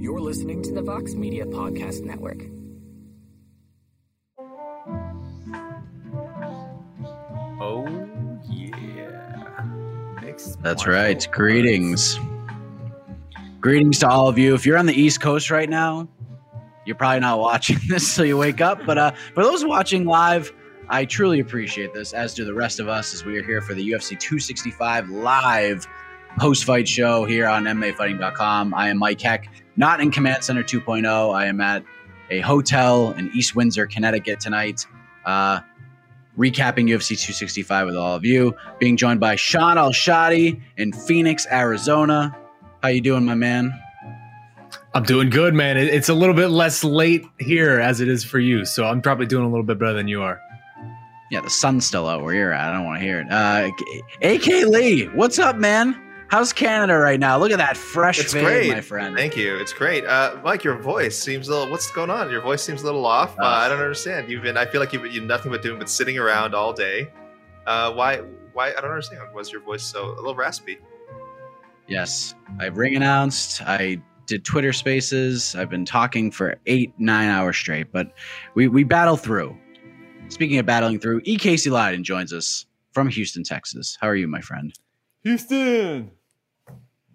You're listening to the Vox Media Podcast Network. Oh yeah. Next That's one. right. Greetings. Greetings to all of you. If you're on the East Coast right now, you're probably not watching this till you wake up. But uh, for those watching live, I truly appreciate this, as do the rest of us, as we are here for the UFC 265 live post fight show here on MMAfighting.com. I am Mike Heck, not in Command Center 2.0. I am at a hotel in East Windsor, Connecticut tonight. Uh, recapping UFC 265 with all of you, being joined by Shaun Al-Shatti in Phoenix, Arizona. How you doing, my man? I'm doing good, man. It's a little bit less late here as it is for you, so I'm probably doing a little bit better than you are. Yeah, the sun's still out where you're at. I don't want to hear it. Uh, AK Lee, what's up, man? How's Canada right now? Look at that fresh It's fade, great, my friend. Thank you. It's great, uh, Mike. Your voice seems a little. What's going on? Your voice seems a little off. Uh, Uh. I don't understand. You've been. I feel like you've been nothing but doing but sitting around all day. Uh, why? Why? I don't understand. Was your voice so a little raspy? Yes, I ring announced. I did Twitter Spaces. I've been talking for eight, nine hours straight, but we we battle through. Speaking of battling through, E. Casey Leydon joins us from Houston, Texas. How are you, my friend? Houston.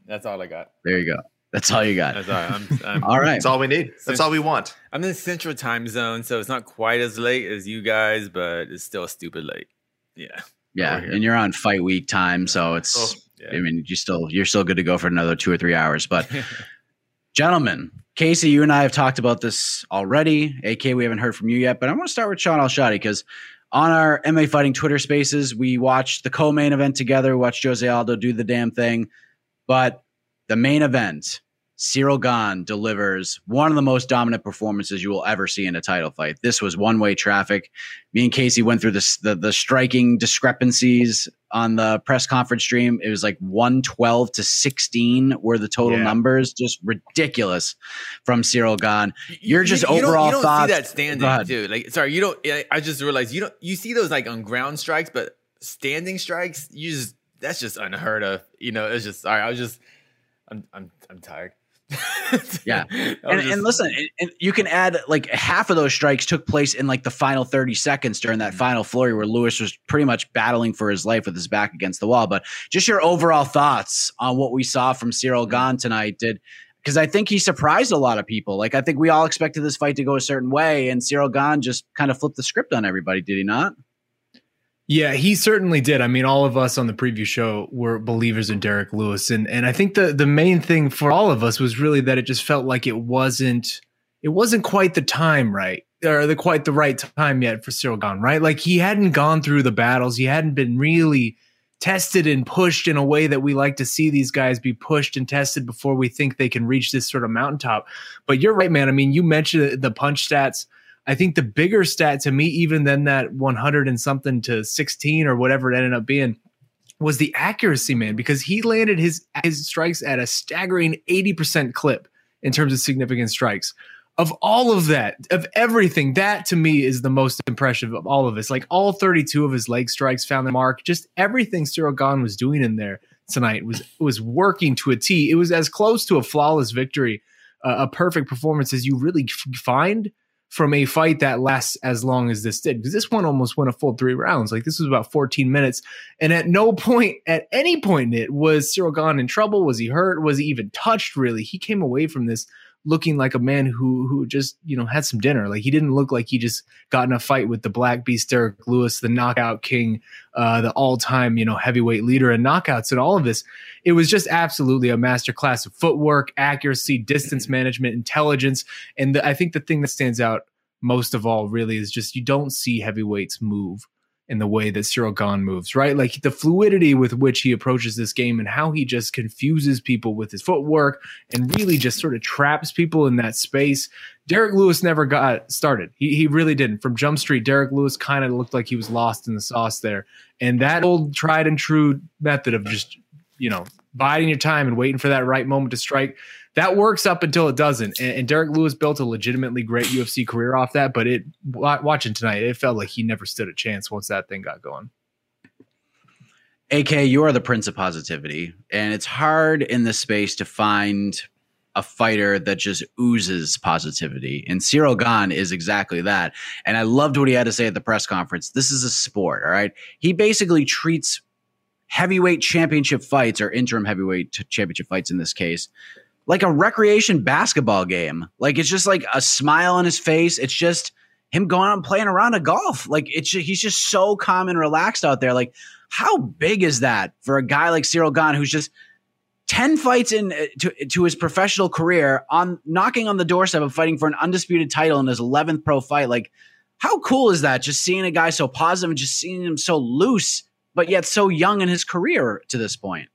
That's all I got. There you go. That's all you got. That's all. I'm, I'm, All right. That's all we need. That's all we want. I'm in the central time zone, so it's not quite as late as you guys, but it's still stupid late. Yeah. Yeah, and you're on fight week time, so it's. Oh, Yeah. I mean, you still you're still good to go for another two or three hours. But, gentlemen, Casey, you and I have talked about this already. AK, we haven't heard from you yet, but I want to start with Shaun Al-Shatti because on our MMA Fighting Twitter Spaces, we watched the co-main event together. Watched Jose Aldo do the damn thing, but the main event. Ciryl Gane delivers one of the most dominant performances you will ever see in a title fight. This was one way traffic. Me and Casey went through this, the, the striking discrepancies on the press conference stream. It was like 112 to 16 were the total Yeah. numbers. Just ridiculous from Ciryl Gane. You're just you, you don't- overall you don't thoughts- see that standing, dude. Like, sorry, you don't. I- I just realized you don't. You see those like on ground strikes, but standing strikes, you just that's just unheard of. You know, it's just. Sorry, I was just. I'm. I'm. I'm tired. Yeah. And, just- and listen, and, and you can add like half of those strikes took place in like the final 30 seconds during that mm-hmm. final flurry where Lewis was pretty much battling for his life with his back against the wall. But just your overall thoughts on what we saw from Ciryl mm-hmm. Gane tonight did because I think he surprised a lot of people. Like I think we all expected this fight to go a certain way, and Ciryl Gane just kind of flipped the script on everybody, did he not? Yeah, he certainly did. I mean, all of us on the preview show were believers in Derrick Lewis, and and I think the the main thing for all of us was really that it just felt like it wasn't it wasn't quite the time right or the quite the right time yet for Ciryl Gane, right? Like he hadn't gone through the battles, he hadn't been really tested and pushed in a way that we like to see these guys be pushed and tested before we think they can reach this sort of mountaintop. But you're right, man. I mean, you mentioned the punch stats. I think the bigger stat to me, even than that 100 and something to 16 or whatever it ended up being, was the accuracy, man, because he landed his his strikes at a staggering 80% clip in terms of significant strikes. Of all of that, of everything, that to me is the most impressive of all of this. Like all 32 of his leg strikes found the mark. Just everything Ciryl Gane was doing in there tonight was was working to a T. It was as close to a flawless victory, uh, a perfect performance as you really f- find from a fight that lasts as long as this did because this one almost went a full three rounds. Like this was about 14 minutes. And at no point at any point in it was Ciryl Gane in trouble? Was he hurt? Was he even touched really? He came away from this looking like a man who who just you know had some dinner. Like he didn't look like he just got in a fight with the Black Beast Derrick Lewis, the knockout king, uh, the all time you know heavyweight leader in knockouts and all of this. It was just absolutely a masterclass of footwork, accuracy, distance management, intelligence, and the, I think the thing that stands out most of all really is just you don't see heavyweights move in the way that Ciryl Gane moves, right? Like the fluidity with which he approaches this game and how he just confuses people with his footwork and really just sort of traps people in that space. Derrick Lewis never got started. He, he really didn't. From Jump Street, Derrick Lewis kind of looked like he was lost in the sauce there. And that old tried and true method of just, you know, biding your time and waiting for that right moment to strike that works up until it doesn't. And, and Derrick Lewis built a legitimately great UFC career off that, but it watching tonight, it felt like he never stood a chance once that thing got going. AK, you are the prince of positivity, and it's hard in this space to find a fighter that just oozes positivity. And Ciryl Gane is exactly that. And I loved what he had to say at the press conference. This is a sport, all right? He basically treats heavyweight championship fights or interim heavyweight championship fights in this case like a recreation basketball game. Like it's just like a smile on his face. It's just him going out and playing around a golf. Like it's he's just so calm and relaxed out there. Like how big is that for a guy like Ciryl Gane who's just 10 fights in uh, to, to his professional career on knocking on the doorstep of fighting for an undisputed title in his 11th pro fight. Like how cool is that? Just seeing a guy so positive and just seeing him so loose, but yet so young in his career to this point.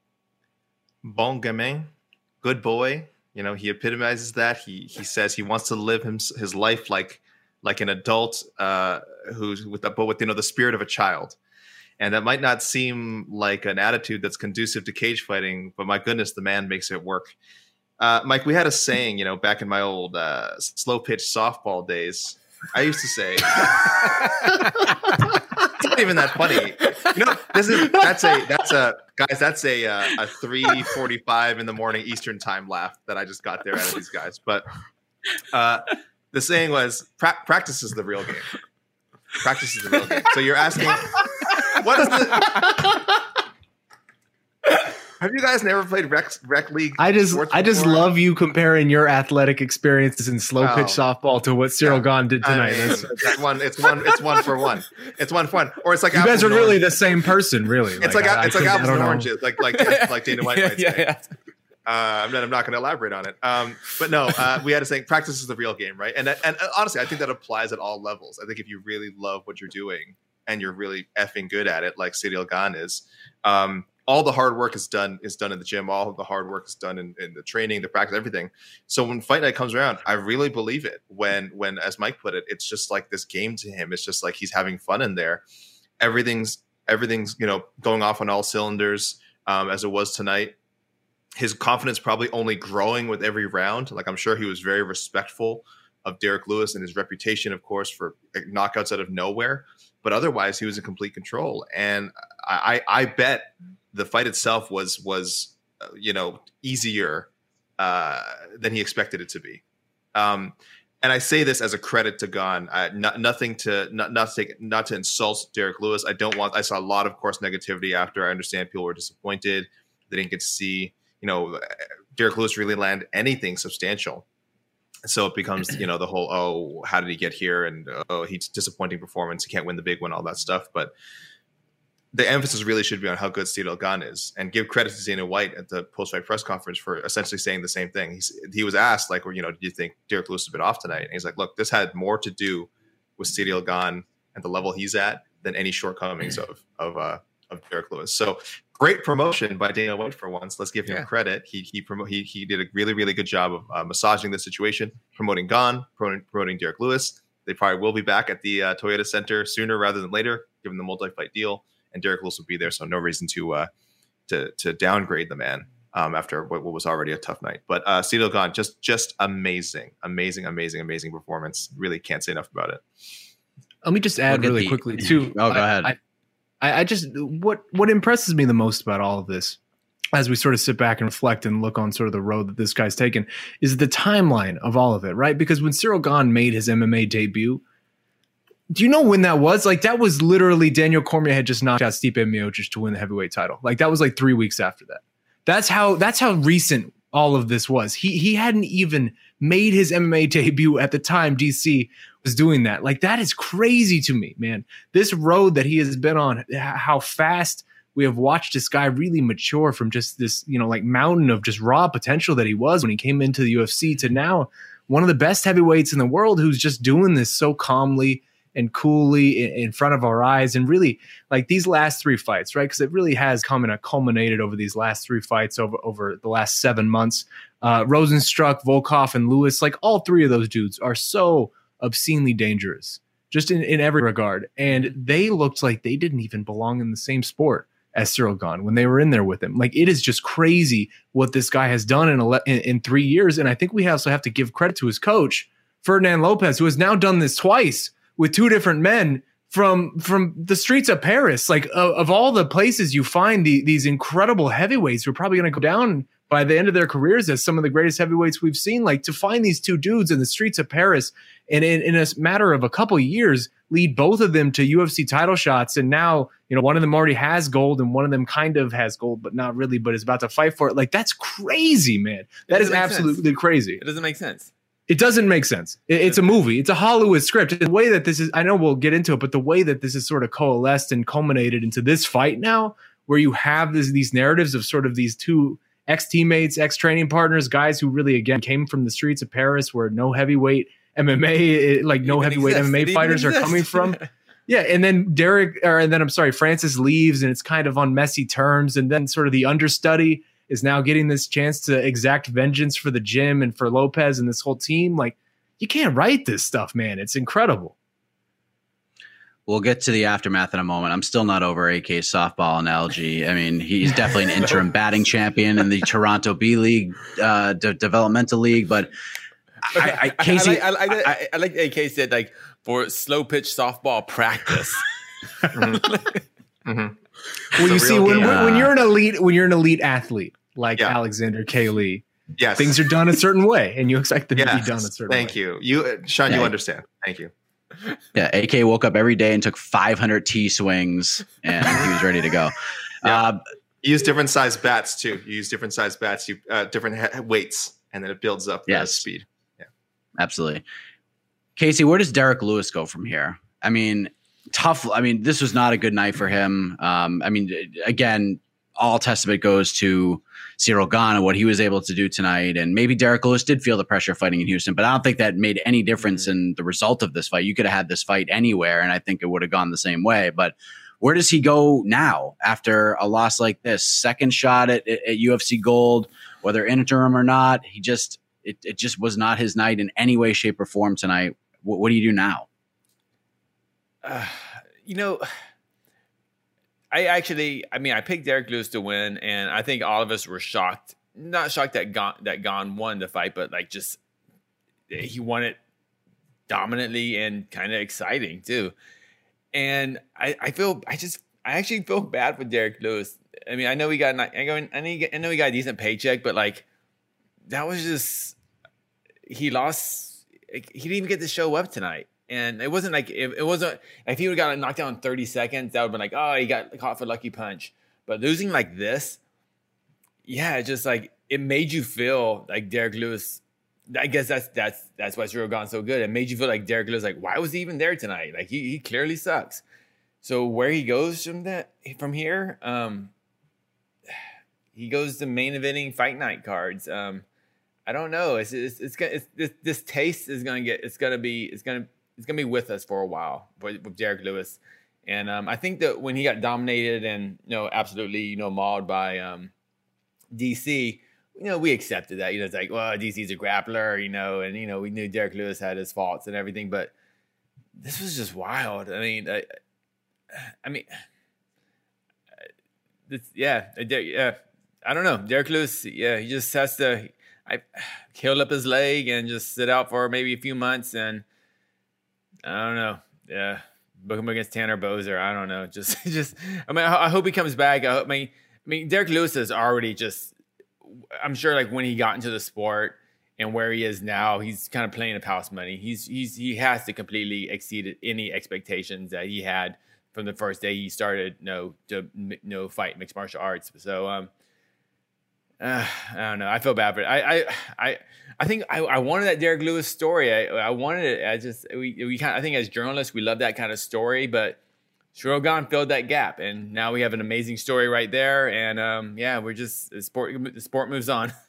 Bon gamin good boy. You know, he epitomizes that. He he says he wants to live his his life like like an adult uh, who's with the, but with you know the spirit of a child. And that might not seem like an attitude that's conducive to cage fighting, but my goodness, the man makes it work. Uh, Mike, we had a saying, you know, back in my old uh, slow pitch softball days. I used to say, it's not even that funny. Know, this is that's a that's a guys. That's a uh, a three forty five in the morning Eastern time laugh that I just got there out of these guys. But uh, the saying was, pra- "Practice is the real game." Practice is the real game. So you're asking, what is the have you guys never played rec, rec league? I just I just before? love you comparing your athletic experiences in slow pitch oh. softball to what Ciryl yeah. Did tonight. I mean, it's one. It's one. It's one for one. It's one for one. Or it's like you guys are really oranges. the same person, really. It's like, like it's I, like apples and oranges, like like like Dana White might yeah. Yeah. Uh, I'm not, I'm not going to elaborate on it. Um, but no, uh, we had to say practice is the real game, right? And and honestly, I think that applies at all levels. I think if you really love what you're doing and you're really effing good at it, like Ciryl Gane is, um, all the hard work is done is done in the gym. All the hard work is done in, in, the training, the practice, everything. So when fight night comes around, I really believe it. When when as Mike put it, it's just like this game to him. It's just like he's having fun in there. Everything's everything's you know going off on all cylinders um, as it was tonight. His confidence probably only growing with every round. Like I'm sure he was very respectful of Derrick Lewis and his reputation, of course, for knockouts out of nowhere. But otherwise, he was in complete control. And I, I, I bet the fight itself was was uh, you know easier uh, than he expected it to be. Um, and I say this as a credit to Gane. I, not, nothing to not, not to take, not to insult Derrick Lewis. I don't want. I saw a lot of course negativity after. I understand people were disappointed. They didn't get to see you know Derrick Lewis really land anything substantial. So it becomes you know the whole oh how did he get here and oh he's disappointing performance. He can't win the big one, all that stuff. But the emphasis really should be on how good Ciryl Gane is, and give credit to Dana White at the post-fight press conference for essentially saying the same thing. He's, he was asked, like, you know, do you think Derrick Lewis has been off tonight? And he's like, look, this had more to do with Ciryl Gane and the level he's at than any shortcomings of of uh, of Derrick Lewis. So great promotion by Dana White for once. Let's give him yeah. credit. He he, promo- he he did a really really good job of uh, massaging the situation, promoting Gane, promoting, promoting Derrick Lewis they probably will be back at the uh, Toyota Center sooner rather than later, given the multi-fight deal. And Derrick Lewis will be there, so no reason to uh, to to downgrade the man um, after what, what, was already a tough night. But uh, Ciryl Gane, just just amazing, amazing, amazing, amazing performance. Really can't say enough about it. Let me just add really the, quickly too. Oh, go ahead. I, I, I just what what impresses me the most about all of this as we sort of sit back and reflect and look on sort of the road that this guy's taken is the timeline of all of it, right? Because when Ciryl Gane made his MMA debut, do you know when that was? Like that was literally Daniel Cormier had just knocked out Stipe Miocic to win the heavyweight title. Like that was like three weeks after that. That's how that's how recent all of this was. He he hadn't even made his MMA debut at the time DC was doing that. Like that is crazy to me, man. This road that he has been on, how fast we have watched this guy really mature from just this, you know, like mountain of just raw potential that he was when he came into the UFC to now one of the best heavyweights in the world who's just doing this so calmly and coolly in, front of our eyes. And really, like these last three fights, right? Because it really has come and culminated over these last three fights over over the last seven months. Uh, Rozenstruik, Volkov, and Lewis, like all three of those dudes are so obscenely dangerous, just in, in every regard. And they looked like they didn't even belong in the same sport as Ciryl Gane when they were in there with him. Like it is just crazy what this guy has done in, ele- in, in three years. And I think we also have to give credit to his coach, Fernand Lopez, who has now done this twice with two different men from from the streets of Paris. Like of, of all the places you find the, these incredible heavyweights who are probably going to go down by the end of their careers as some of the greatest heavyweights we've seen. Like to find these two dudes in the streets of Paris and in, in a matter of a couple of years lead both of them to UFC title shots. And now, you know, one of them already has gold and one of them kind of has gold, but not really, but is about to fight for it. Like that's crazy, man. That is absolutely sense. crazy. It doesn't make sense. It doesn't make sense. it's a movie. It's a Hollywood script. The way that this is, I know we'll get into it, but the way that this is sort of coalesced and culminated into this fight now, where you have this, these narratives of sort of these two ex teammates, ex training partners, guys who really again came from the streets of Paris, where no heavyweight MMA, eh, like no heavyweight. MMA fighters are coming from. Yeah, and then Derek, or and then I'm sorry, Francis leaves, and it's kind of on messy terms, and then sort of the understudy is now getting this chance to exact vengeance for the gym and for Lopez and this whole team. Like, you can't write this stuff, man. It's incredible. We'll get to the aftermath in a moment. I'm still not over AK's softball analogy. I mean, he's definitely an interim batting champion in the Toronto B League, uh, de- developmental league. But I, I, Casey, I, like, I, I, like AK said, like for slow pitch softball practice. mm-hmm. Mm-hmm. Well, you see, when, when you're an elite, when you're an elite athlete, like yeah. Alexander K. Lee. Yes. Things are done a certain way, and you expect them yes. to be done a certain Thank way. Thank you. You, uh, Shaun, yeah. you understand. Thank you. Yeah, AK woke up every day and took 500 T swings, and he was ready to go. Yeah. Uh, you use different size bats too. You use different size bats, you uh, different he- weights, and then it builds up yes. speed. Yeah, absolutely. Casey, where does Derrick Lewis go from here? I mean, tough. I mean, this was not a good night for him. Um, I mean, again, all testament goes to Ciryl Gane and what he was able to do tonight. And maybe Derrick Lewis did feel the pressure fighting in Houston, but I don't think that made any difference mm-hmm. in the result of this fight. You could have had this fight anywhere, and I think it would have gone the same way. But where does he go now after a loss like this? Second shot at, at, at UFC Gold, whether interim or not, he just it, it just was not his night in any way, shape, or form tonight. What, what do you do now? You know I actually, I mean, I picked Derrick Lewis to win, and I think all of us were shocked. Not shocked that Gane, that Gane won the fight, but like just eh, he won it dominantly and kind of exciting too. And I, I feel, I just, I actually feel bad for Derrick Lewis. I mean, I know he got, I go, I know, I know he got a decent paycheck, but like that was just, he lost. He didn't even get to show up tonight. And it wasn't like it, it wasn't if he would have got knocked down in 30 seconds, that would have been like, oh, he got caught for lucky punch. But losing like this, yeah, it just like it made you feel like Derrick Lewis. I guess that's that's that's why Ciryl Gane so good. It made you feel like Derrick Lewis, like, why was he even there tonight? Like he he clearly sucks. So where he goes from that from here, um, he goes to main eventing fight night cards. Um, I don't know. It's it's, it's, it's this this taste is gonna get. It's gonna be. It's gonna he's gonna be with us for a while with, with Derrick Lewis. And um, I think that when he got dominated and you know absolutely you know mauled by um, DC, you know we accepted that. You know it's like well DC's a grappler, you know, and you know we knew Derrick Lewis had his faults and everything, but this was just wild. I mean, I, I mean, this, yeah, yeah. I don't know. Derrick Lewis, yeah, he just has to. I heal up his leg and just sit out for maybe a few months, and I don't know. Yeah, book him against Tanner Boser. I don't know. Just, just. I mean, I hope he comes back. I, hope, I mean, I mean, Derrick Lewis is already just. I'm sure, like when he got into the sport and where he is now, he's kind of playing with house money. He's he's he has to completely exceed any expectations that he had from the first day he started no to no fight mixed martial arts. So um, uh, I don't know. I feel bad for. I I I, I think I, I wanted that Derrick Lewis story. I, I wanted it. I just we we kind of, I think as journalists we love that kind of story, but Gane filled that gap, and now we have an amazing story right there. And um, yeah, we're just the sport the sport moves on.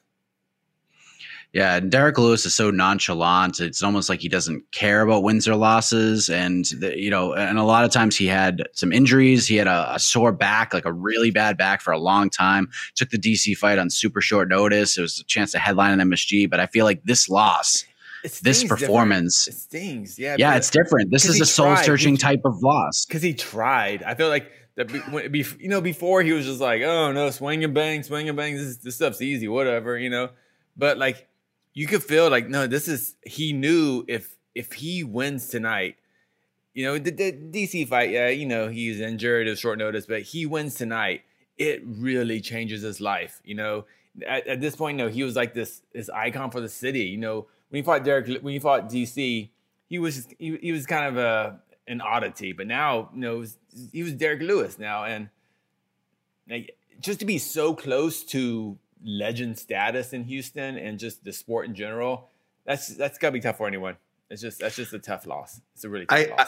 Yeah, and Derrick Lewis is so nonchalant. It's almost like he doesn't care about wins or losses. And the, you know, and a lot of times he had some injuries. He had a, a, sore back, like a really bad back for a long time. Took the DC fight on super short notice. It was a chance to headline an MSG. But I feel like this loss, this performance, different. it stings. Yeah, yeah, it's different. This is a soul searching type of loss because he tried. I feel like. That be, you know, before he was just like, "Oh no, swing and bang, swing and bang. This, this stuff's easy, whatever." You know, but like you could feel like no, this is he knew if if he wins tonight, you know the, the DC fight, yeah, you know he's injured at short notice, but he wins tonight, it really changes his life. You know, at, at this point, no, he was like this this icon for the city. You know, when he fought Derrick, when he fought DC, he was he, he was kind of a an oddity, but now you know was, he was Derrick Lewis now, and like, just to be so close to legend status in Houston and just the sport in general, that's that's gotta be tough for anyone. It's just that's just a tough loss. It's a really tough I, loss.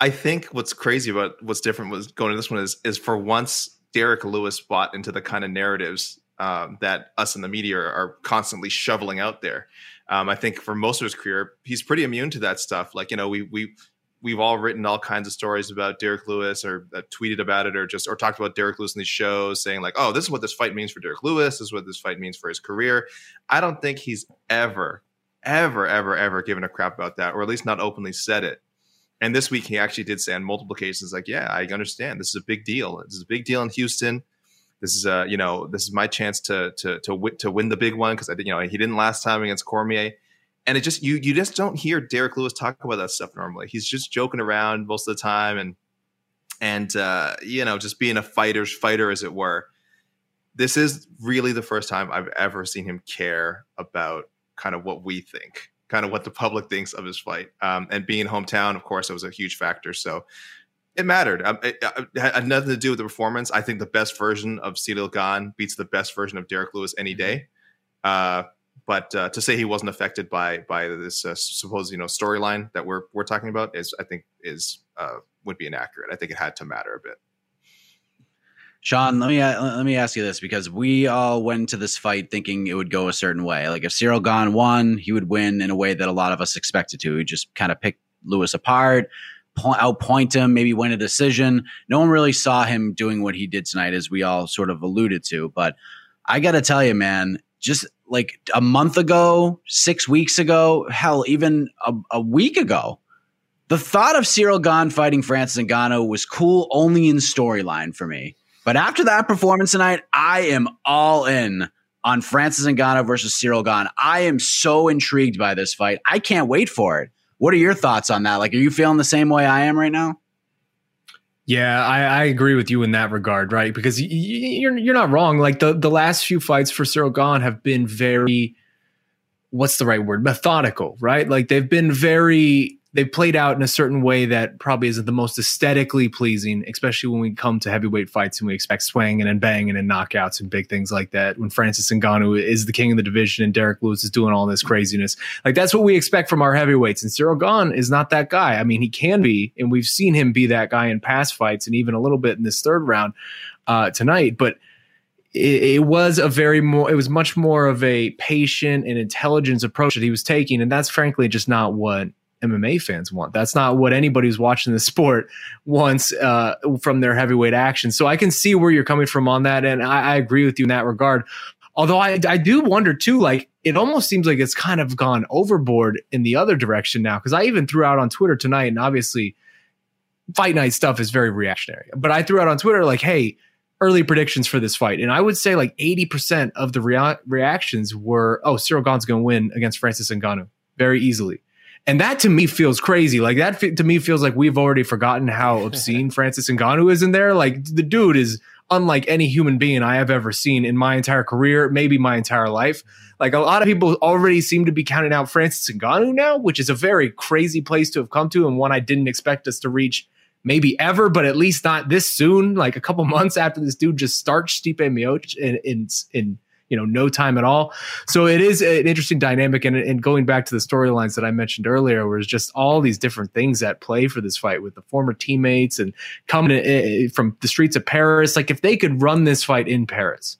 I, I think what's crazy about what's different was going to this one is is for once Derrick Lewis bought into the kind of narratives um, that us in the media are, are constantly shoveling out there. Um, I think for most of his career, he's pretty immune to that stuff. Like you know, we we we've all written all kinds of stories about Derrick Lewis or uh, tweeted about it or just or talked about Derrick Lewis in these shows saying like, "Oh, this is what this fight means for Derrick Lewis. This is what this fight means for his career." I don't think he's ever ever ever ever given a crap about that or at least not openly said it. And this week he actually did say on multiple occasions like, "Yeah, I understand. This is a big deal. This is a big deal in Houston." This is a, uh, you know, this is my chance to to to, w- to win the big one because I, you know, he didn't last time against Cormier and it just you you just don't hear Derrick Lewis talk about that stuff normally. He's just joking around most of the time and and uh, you know just being a fighter's fighter as it were. This is really the first time I've ever seen him care about kind of what we think, kind of what the public thinks of his fight. Um, and being hometown, of course, it was a huge factor. So it mattered. Um, it, it, had nothing to do with the performance. I think the best version of Ciryl Gane beats the best version of Derrick Lewis any mm-hmm. day. Uh, but uh, to say he wasn't affected by by this uh, supposed you know storyline that we're we're talking about is I think is uh, would be inaccurate. I think it had to matter a bit. Shaun, let me let me ask you this because we all went to this fight thinking it would go a certain way. Like if Ciryl Gane won, he would win in a way that a lot of us expected to. He just kind of picked Lewis apart, point, outpoint him, maybe win a decision. No one really saw him doing what he did tonight, as we all sort of alluded to. But I got to tell you, man, just like a month ago, six weeks ago, hell, even a, a week ago, the thought of Ciryl Gane fighting Francis Ngannou was cool only in storyline for me. But after that performance tonight, I am all in on Francis Ngannou versus Ciryl Gane. I am so intrigued by this fight. I can't wait for it. What are your thoughts on that? Like, are you feeling the same way I am right now? Yeah, I, I, agree with you in that regard, right? Because you're you're not wrong. Like the the last few fights for Ciryl Gane have been very, what's the right word? Methodical, right? Like they've been very they played out in a certain way that probably isn't the most aesthetically pleasing, especially when we come to heavyweight fights and we expect swinging and banging and knockouts and big things like that. When Francis Ngannou is the king of the division and Derrick Lewis is doing all this craziness, like that's what we expect from our heavyweights. And Ciryl Gane is not that guy. I mean, he can be, and we've seen him be that guy in past fights and even a little bit in this third round uh, tonight. But it, it, was a very more it was much more of a patient and intelligence approach that he was taking and that's frankly just not what MMA fans want. That's not what anybody who's watching the sport wants uh, from their heavyweight action. So I can see where you're coming from on that, and I, I agree with you in that regard. Although I, I do wonder too, like it almost seems like it's kind of gone overboard in the other direction now. Because I even threw out on Twitter tonight, and obviously, fight night stuff is very reactionary. But I threw out on Twitter like, "Hey, early predictions for this fight," and I would say like eighty percent of the rea- reactions were, "Oh, Ciryl Gane's going to win against Francis Ngannou very easily." And that to me feels crazy. Like that to me feels like we've already forgotten how obscene Francis Ngannou is in there. Like the dude is unlike any human being I have ever seen in my entire career, maybe my entire life. Like a lot of people already seem to be counting out Francis Ngannou now, which is a very crazy place to have come to and one I didn't expect us to reach maybe ever, but at least not this soon. Like a couple months after this dude just starts Stipe Miocic in in, in you know no time at all. So it is an interesting dynamic, and, and going back to the storylines that I mentioned earlier, where it's just all these different things at play for this fight with the former teammates and coming in, from the streets of Paris. Like if they could run this fight in Paris,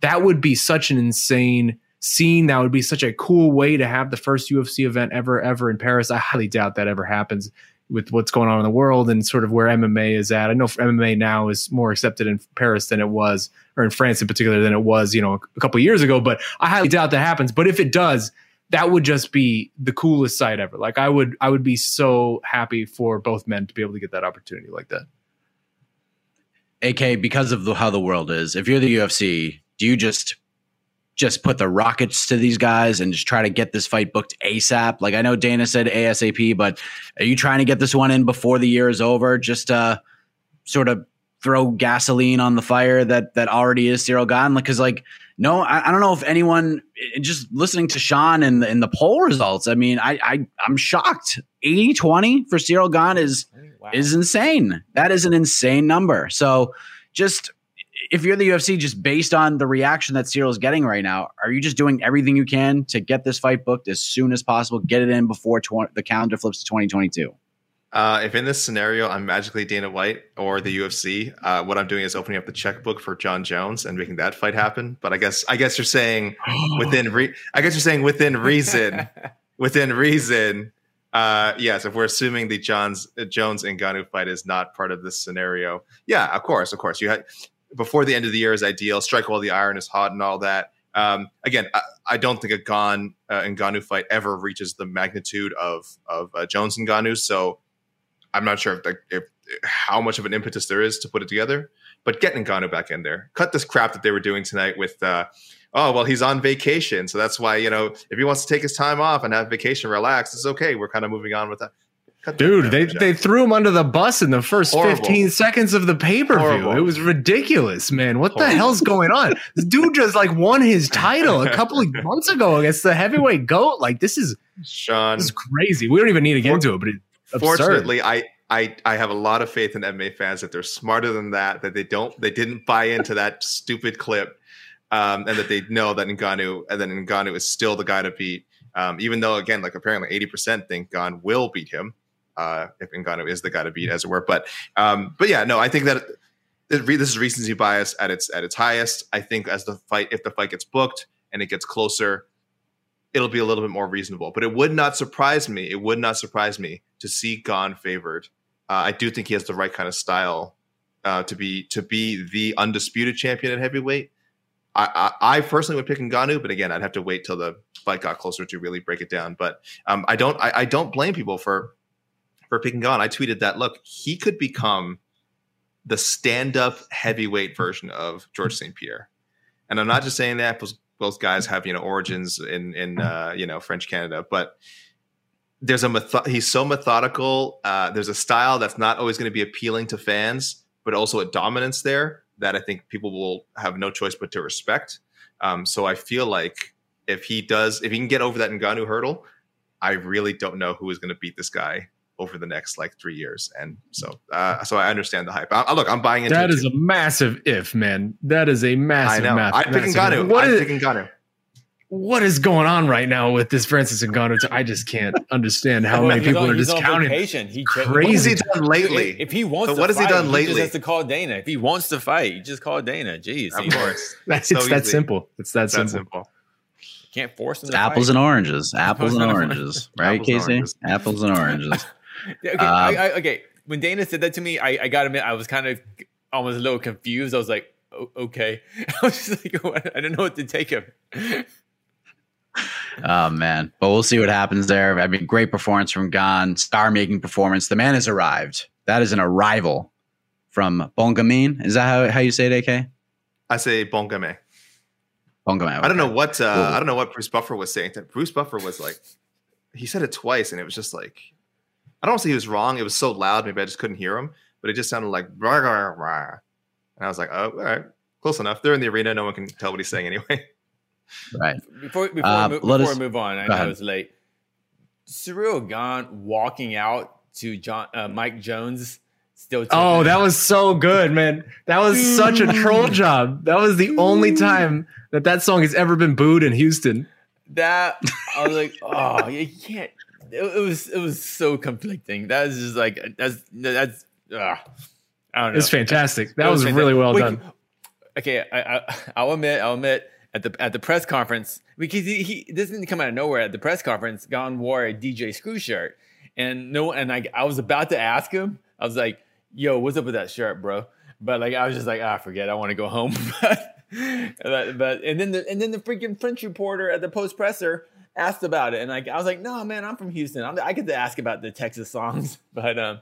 that would be such an insane scene. That would be such a cool way to have the first UFC event ever ever in Paris. I highly doubt that ever happens with what's going on in the world and sort of where MMA is at. I know MMA now is more accepted in Paris than it was, or in France in particular than it was, you know, a couple years ago. But I highly doubt that happens. But if it does, that would just be the coolest sight ever. Like I would, I would be so happy for both men to be able to get that opportunity like that. AK, because of the, how the world is, if you're the UFC, do you just just put the rockets to these guys and just try to get this fight booked ASAP? Like I know Dana said ASAP, but are you trying to get this one in before the year is over? Just uh sort of throw gasoline on the fire that that already is Ciryl Gane? Because like no, I, I, don't know if anyone just listening to Shaun and the, in the poll results. I mean, I, I I'm shocked. 80-20 for Ciryl Gane is wow. is insane. That is an insane number. So just if you're the UFC, just based on the reaction that Ciryl is getting right now, are you just doing everything you can to get this fight booked as soon as possible, get it in before tw- the calendar flips to 2022? Uh, if in this scenario I'm magically Dana White or the UFC, uh, what I'm doing is opening up the checkbook for Jon Jones and making that fight happen. But I guess I guess you're saying within re- I guess you're saying within reason, within reason. Uh, yes, if we're assuming the Jones Jones and Ngannou fight is not part of this scenario, yeah, of course, of course, you had before the end of the year is ideal. Strike while the iron is hot and all that. Um, again, I, I, don't think a Gane uh, and Ngannou fight ever reaches the magnitude of of uh, Jones and Ngannou. So I'm not sure if, if how much of an impetus there is to put it together. But getting Ngannou back in there, cut this crap that they were doing tonight with. Uh, oh well, he's on vacation, so that's why you know if he wants to take his time off and have vacation, relax, it's okay. We're kind of moving on with that. Dude, they, they threw him under the bus in the first Horrible. 15 seconds of the pay per view. It was ridiculous, man. What Horrible. the hell's going on? This dude just like won his title a couple of months ago against the heavyweight goat. Like, this is Shaun. This is crazy. We don't even need to get into it, but it's fortunately, I, I I have a lot of faith in MMA fans that they're smarter than that, that they don't they didn't buy into that stupid clip, um, and that they know that Ngannou and then Ngannou is still the guy to beat. Um, even though again, like apparently 80% think Gane will beat him uh, if Ngannou is the guy to beat, as it were. But um, but yeah, no, I think that this is recency bias at its at its highest. I think as the fight, if the fight gets booked and it gets closer, it'll be a little bit more reasonable. But it would not surprise me. It would not surprise me to see Gane favored. Uh, I do think he has the right kind of style uh, to be to be the undisputed champion at heavyweight. I, I, I personally would pick Ngannou, but again, I'd have to wait till the fight got closer to really break it down. But um, I don't I, I don't blame people for for picking Gane, I tweeted that look, he could become the stand-up heavyweight version of George St. Pierre. And I'm not just saying that because both guys have you know origins in in uh, you know French Canada, but there's a method. He's so methodical. Uh, there's a style that's not always going to be appealing to fans, but also a dominance there that I think people will have no choice but to respect. Um, so I feel like if he does, if he can get over that Ngannou hurdle, I really don't know who is going to beat this guy over the next like three years. And so, uh, so I understand the hype. I, I, look, I'm buying into that. Is too. a massive if, man. That is a massive. I know. Math, I'm picking Ngannou. What I'm is, picking Ngannou. What is going on right now with this Francis and Ngannou? I just can't understand how many people are discounting. Vacation. He crazy. What has he done lately? If he wants, so what has fight, he done lately? He just has to call Dana. If he wants to fight, he just call Dana. Jeez, of course. That's so it's that simple. It's that simple. simple. Can't force him. apples fight. and oranges. Apples and oranges. Right, apples Casey? And oranges. Apples and oranges okay, um, I, I, okay. When Dana said that to me, I, I got to admit, I was kind of almost a little confused. I was like, okay. I was just like, I didn't know what to take of. oh man, but we'll see what happens there. I mean, great performance from Gane, star-making performance. The man has arrived. That is an arrival from Bongamin. Is that how, how you say it, AK? I say Bongame. Bongame. Okay. I don't know what uh, I don't know what Bruce Buffer was saying. Bruce Buffer was like, he said it twice, and it was just like, I don't say he was wrong. It was so loud, maybe I just couldn't hear him, but it just sounded like rah, rah, rah. And I was like, oh, all right, close enough. They're in the arena. No one can tell what he's saying anyway. Right. Before before, uh, we, before us, we move on, I know it's late. Ciryl Gane walking out to John uh, Mike Jones. Still. Oh, that was so good, man. That was such a troll job. That was the only time that that song has ever been booed in Houston. That I was like, oh, you can't. It, it was it was so conflicting. That was just like that's that's. Uh, I don't know. It's fantastic. That was, was really well Wait, done. Okay, I, I, I'll admit, I'll admit at the at the press conference because he, he this didn't come out of nowhere. At the press conference, Gane wore a DJ Screw shirt, and no, and I I was about to ask him. I was like, "Yo, what's up with that shirt, bro?" But like, I was just like, "Ah, forget. I want to go home." but, but and then the and then the freaking French reporter at the post presser asked about it, and like I was like, "No, man, I'm from Houston. I'm, i get to ask about the Texas songs." But um,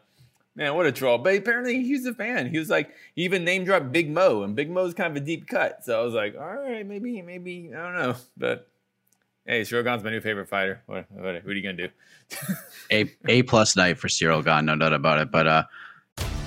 Man, what a troll. But apparently he's a fan. He was like, he even name dropped Big Moe, and Big Moe's kind of a deep cut. So I was like, all right, maybe, maybe, I don't know. But hey, Gane's my new favorite fighter. What, what, what are you to do? a A plus night for Ciryl Gane, no doubt about it. But, uh,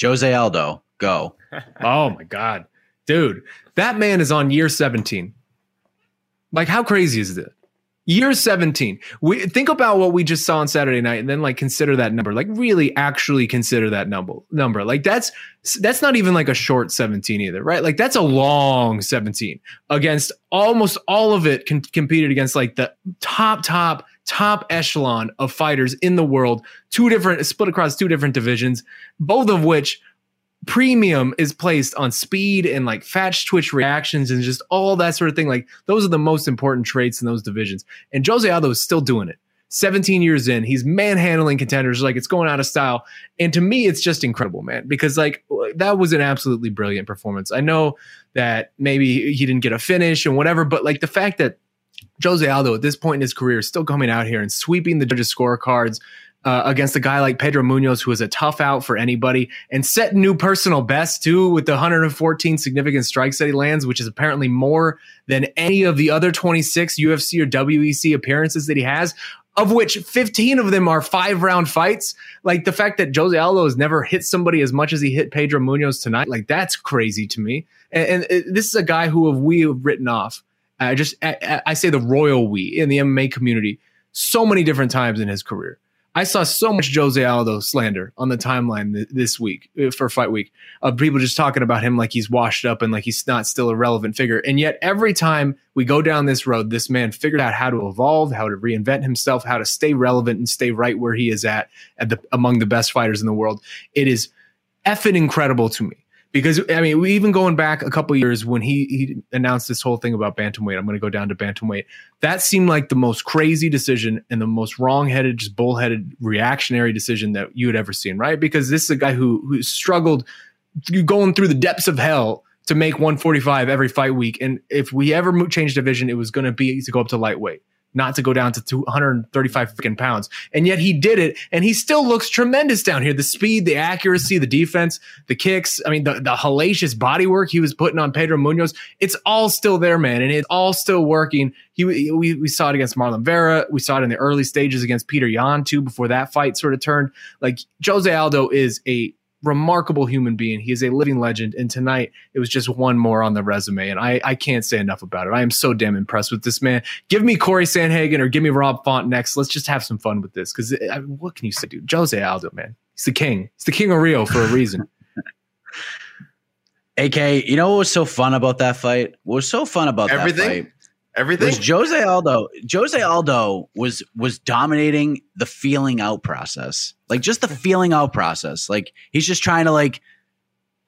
Jose Aldo, go. oh my God. Dude, that man is on year 17. Like, how crazy is it? Year 17. We think about what we just saw on Saturday night and then like consider that number. Like really actually consider that number number. Like that's that's not even like a short 17 either, right? Like that's a long 17 against almost all of it competed against like the top top top echelon of fighters in the world, two different split across two different divisions, both of which premium is placed on speed and like fast twitch reactions and just all that sort of thing. Like those are the most important traits in those divisions. And Jose Aldo is still doing it. 17 years in, he's manhandling contenders like it's going out of style. And to me, it's just incredible, man, because like that was an absolutely brilliant performance. I know that maybe he didn't get a finish and whatever, but like the fact that Jose Aldo at this point in his career is still coming out here and sweeping the judges' scorecards, uh, against a guy like Pedro Munhoz, who is a tough out for anybody, and set new personal best too with the 114 significant strikes that he lands, which is apparently more than any of the other 26 UFC or WEC appearances that he has. Of which 15 of them are five round fights. Like the fact that Jose Aldo has never hit somebody as much as he hit Pedro Munhoz tonight, like that's crazy to me. And, and this is a guy who have we have written off. I just I, I say the royal we in the MMA community so many different times in his career. I saw so much Jose Aldo slander on the timeline th- this week uh, for fight week of people just talking about him like he's washed up and like he's not still a relevant figure. And yet every time we go down this road, this man figured out how to evolve, how to reinvent himself, how to stay relevant and stay right where he is at, at the, among the best fighters in the world. It is effing incredible to me because I mean, even going back a couple years when he he announced this whole thing about bantamweight. I'm going to go down to bantamweight. That seemed like the most crazy decision and the most wrongheaded, just bullheaded, reactionary decision that you had ever seen, right? Because this is a guy who who struggled going through the depths of hell to make 145 every fight week, and if we ever change division, it was going to be to go up to lightweight not to go down to 235 freaking pounds. And yet he did it, and he still looks tremendous down here. The speed, the accuracy, the defense, the kicks. I mean, the, the hellacious body work he was putting on Pedro Munhoz. It's all still there, man, and it's all still working. He we, we saw it against Marlon Vera. We saw it in the early stages against Peter Yan too. Before that fight sort of turned, like Jose Aldo is a remarkable human being. He is a living legend. And tonight it was just one more on the resume. And I, I can't say enough about it. I am so damn impressed with this man. Give me Corey Sandhagen or give me Rob Font next. Let's just have some fun with this. Cause I mean, what can you say, dude? Jose Aldo, man. He's the king. He's the king of Rio for a reason. AK, you know what was so fun about that fight? What was so fun about Everything? that fight? Everything. Was Jose Aldo. Jose Aldo was was dominating the feeling out process. Like just the feeling out process. Like he's just trying to like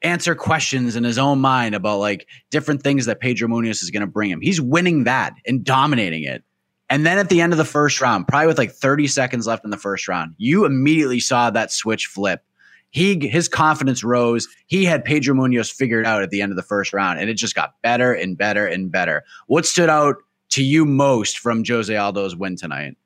answer questions in his own mind about like different things that Pedro Munhoz is going to bring him. He's winning that and dominating it. And then at the end of the first round, probably with like 30 seconds left in the first round, you immediately saw that switch flip. He his confidence rose. He had Pedro Munhoz figured out at the end of the first round, and it just got better and better and better. What stood out to you most from Jose Aldo's win tonight?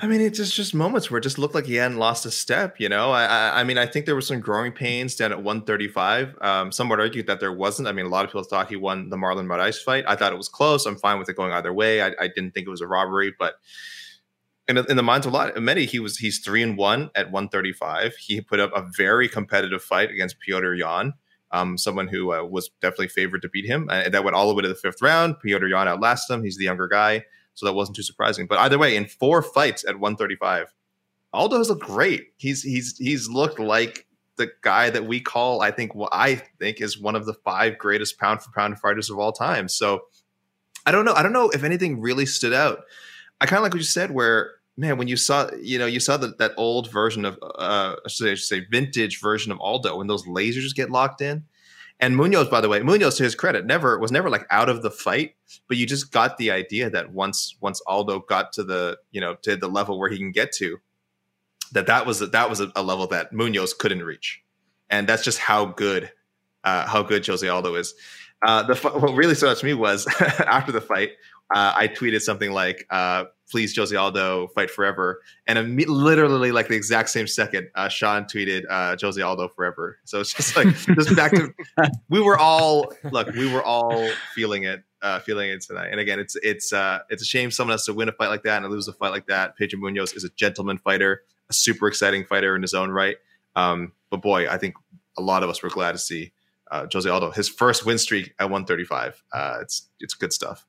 I mean, it's just, just moments where it just looked like he hadn't lost a step. You know, I, I, I mean, I think there were some growing pains down at 135. Um, some would argue that there wasn't. I mean, a lot of people thought he won the Marlon Moraes fight. I thought it was close. I'm fine with it going either way. I, I didn't think it was a robbery, but in, in the minds of a lot of many, he was he's three and one at 135. He put up a very competitive fight against Petr Yan. Um, someone who uh, was definitely favored to beat him. That went all the way to the fifth round. Petr Yan outlasted him. He's the younger guy. So that wasn't too surprising. But either way, in four fights at 135, Aldo has looked great. He's he's he's looked like the guy that we call, I think, what I think is one of the five greatest pound for pound fighters of all time. So I don't know. I don't know if anything really stood out. I kind of like what you said, where man, when you saw, you know, you saw that that old version of, uh, I should say, vintage version of Aldo, when those lasers get locked in, and Munhoz, by the way, Munhoz to his credit, never was never like out of the fight, but you just got the idea that once once Aldo got to the you know to the level where he can get to, that that was that was a, a level that Munhoz couldn't reach, and that's just how good uh, how good Jose Aldo is. Uh, the what really stood out to me was after the fight, uh, I tweeted something like, uh, "Please, Jose Aldo, fight forever," and imme- literally like the exact same second, uh, Shaun tweeted, uh, "Jose Aldo forever." So it's just like just back to we were all look, we were all feeling it, uh, feeling it tonight. And again, it's it's uh, it's a shame someone has to win a fight like that and lose a fight like that. Pedro Munhoz is a gentleman fighter, a super exciting fighter in his own right. Um, but boy, I think a lot of us were glad to see uh, Jose Aldo his first win streak at 135. Uh, it's it's good stuff.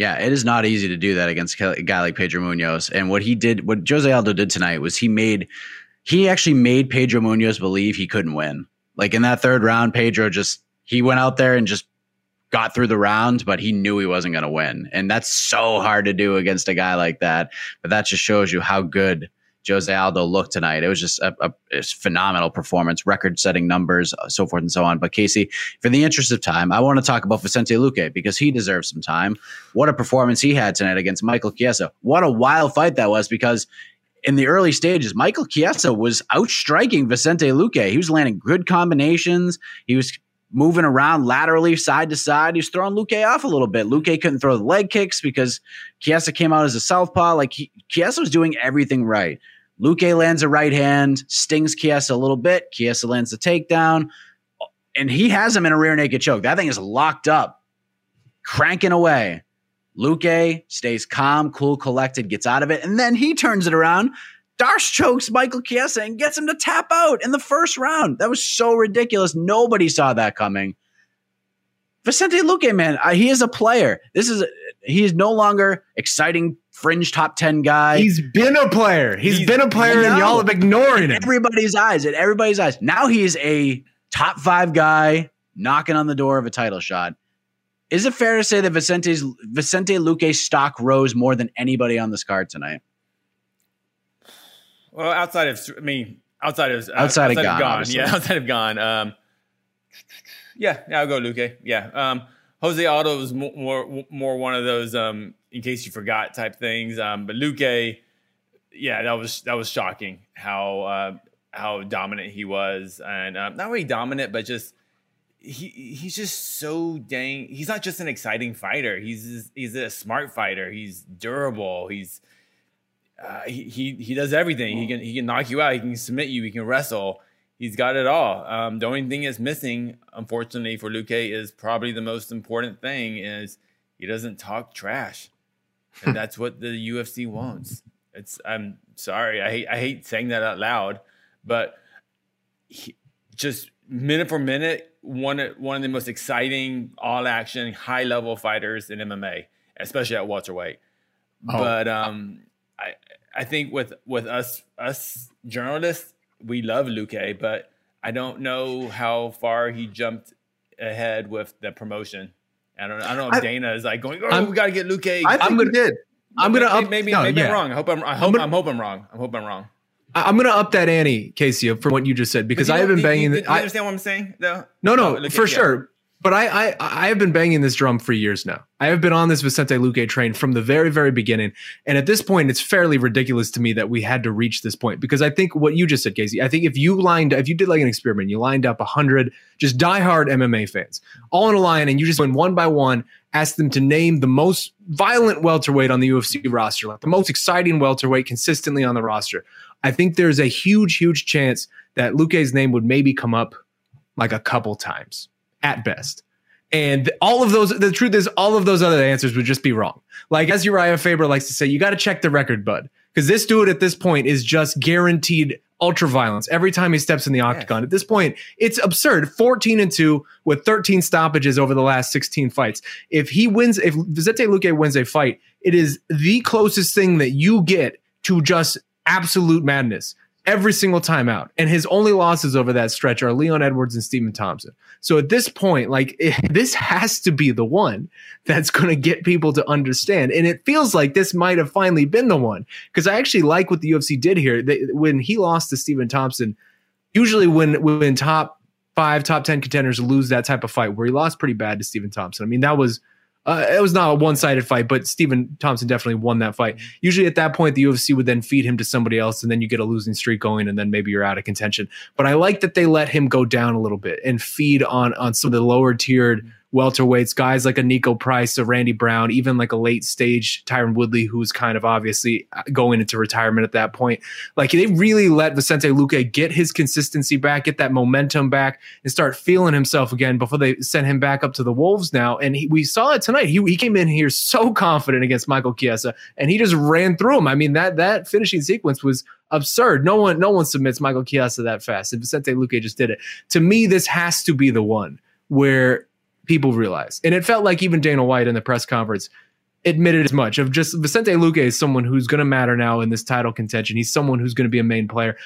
Yeah, it is not easy to do that against a guy like Pedro Munhoz. And what he did, what Jose Aldo did tonight was he made, he actually made Pedro Munhoz believe he couldn't win. Like in that third round, Pedro just, he went out there and just got through the round, but he knew he wasn't going to win. And that's so hard to do against a guy like that. But that just shows you how good Jose Aldo looked tonight. It was just a, a, a phenomenal performance, record setting numbers, uh, so forth and so on. But Casey, for the interest of time, I want to talk about Vicente Luque because he deserves some time. What a performance he had tonight against Michael Chiesa. What a wild fight that was because in the early stages, Michael Chiesa was outstriking Vicente Luque. He was landing good combinations. He was moving around laterally side to side. He's throwing Luque off a little bit. Luque couldn't throw the leg kicks because Chiesa came out as a southpaw. Like he, Chiesa was doing everything right. Luque lands a right hand, stings Chiesa a little bit. Chiesa lands the takedown, and he has him in a rear naked choke. That thing is locked up, cranking away. Luque stays calm, cool, collected, gets out of it, and then he turns it around. D'Arce chokes Michael Chiesa and gets him to tap out in the first round. That was so ridiculous. Nobody saw that coming. Vicente Luque, man, he is a player. This is he is no longer exciting fringe top 10 guy. He's been a player. He's, He's been a player and y'all have ignoring him. Everybody's eyes, at everybody's eyes. Now he's a top five guy knocking on the door of a title shot. Is it fair to say that Vicente's Vicente Luque's stock rose more than anybody on this card tonight? Well, outside of I mean, outside of outside, outside of, of Gane, yeah, outside of Gane. Um, yeah, yeah, I'll go Luque. Yeah, um, Jose Aldo was more, more, more one of those um, in case you forgot type things. Um, but Luque, yeah, that was that was shocking how uh, how dominant he was, and um, not really dominant, but just he he's just so dang. He's not just an exciting fighter. He's he's a smart fighter. He's durable. He's uh, he, he he does everything. He can he can knock you out. He can submit you. He can wrestle. He's got it all. Um, the only thing that's missing, unfortunately, for Luque is probably the most important thing is he doesn't talk trash, and that's what the UFC wants. It's I'm sorry, I hate I hate saying that out loud, but he, just minute for minute, one one of the most exciting, all action, high level fighters in MMA, especially at welterweight. Oh. But um, I I think with with us us journalists, we love Luque, but I don't know how far he jumped ahead with the promotion. I don't I don't know if I, Dana is like going, oh, I'm, we got to get Luque. I think I'm gonna, did. I'm gonna maybe up, maybe, no, maybe yeah. I'm wrong. I hope I'm I hope I'm, gonna, I'm hope I'm wrong. I hope I'm wrong. I'm gonna up that ante, Casey, for what you just said because I have been banging. You, you, you understand what I'm saying? Though? No, no, oh, for sure. But I, I I have been banging this drum for years now. I have been on this Vicente Luque train from the very, very beginning. And at this point, it's fairly ridiculous to me that we had to reach this point because I think what you just said, Casey, I think if you lined if you did like an experiment, you lined up hundred just diehard MMA fans all in a line and you just went one by one, asked them to name the most violent welterweight on the UFC roster, like the most exciting welterweight consistently on the roster. I think there's a huge, huge chance that Luque's name would maybe come up like a couple times at best. And all of those, the truth is, all of those other answers would just be wrong. Like as Urijah Faber likes to say, you got to check the record, bud, because this dude at this point is just guaranteed ultra violence every time he steps in the octagon. Yes. At this point, it's absurd. 14 and 2 with 13 stoppages over the last 16 fights. If he wins, if Vicente Luque wins a fight, it is the closest thing that you get to just absolute madness every single time out. And his only losses over that stretch are Leon Edwards and Stephen Thompson. So at this point, like it, this has to be the one that's going to get people to understand. And it feels like this might have finally been the one because I actually like what the UFC did here. They, when he lost to Stephen Thompson, usually when when top five, top ten contenders lose that type of fight, where he lost pretty bad to Stephen Thompson. I mean, that was uh, it was not a one sided fight, but Stephen Thompson definitely won that fight. Usually at that point, the UFC would then feed him to somebody else, and then you get a losing streak going, and then maybe you're out of contention. But I like that they let him go down a little bit and feed on on some of the lower tiered welterweights, guys like a Niko Price, a Randy Brown, even like a late stage Tyron Woodley, who's kind of obviously uh, going into retirement at that point. Like they really let Vicente Luque get his consistency back, get that momentum back, and start feeling himself again before they sent him back up to the Wolves now. And he, we saw it tonight. He, he came in here so confident against Michael Chiesa, and he just ran through him. I mean that that finishing sequence was absurd. No one no one submits Michael Chiesa that fast, and Vicente Luque just did it. To me, this has to be the one where people realize. And it felt like even Dana White in the press conference admitted as much of just Vicente Luque is someone who's going to matter now in this title contention. He's someone who's going to be a main player.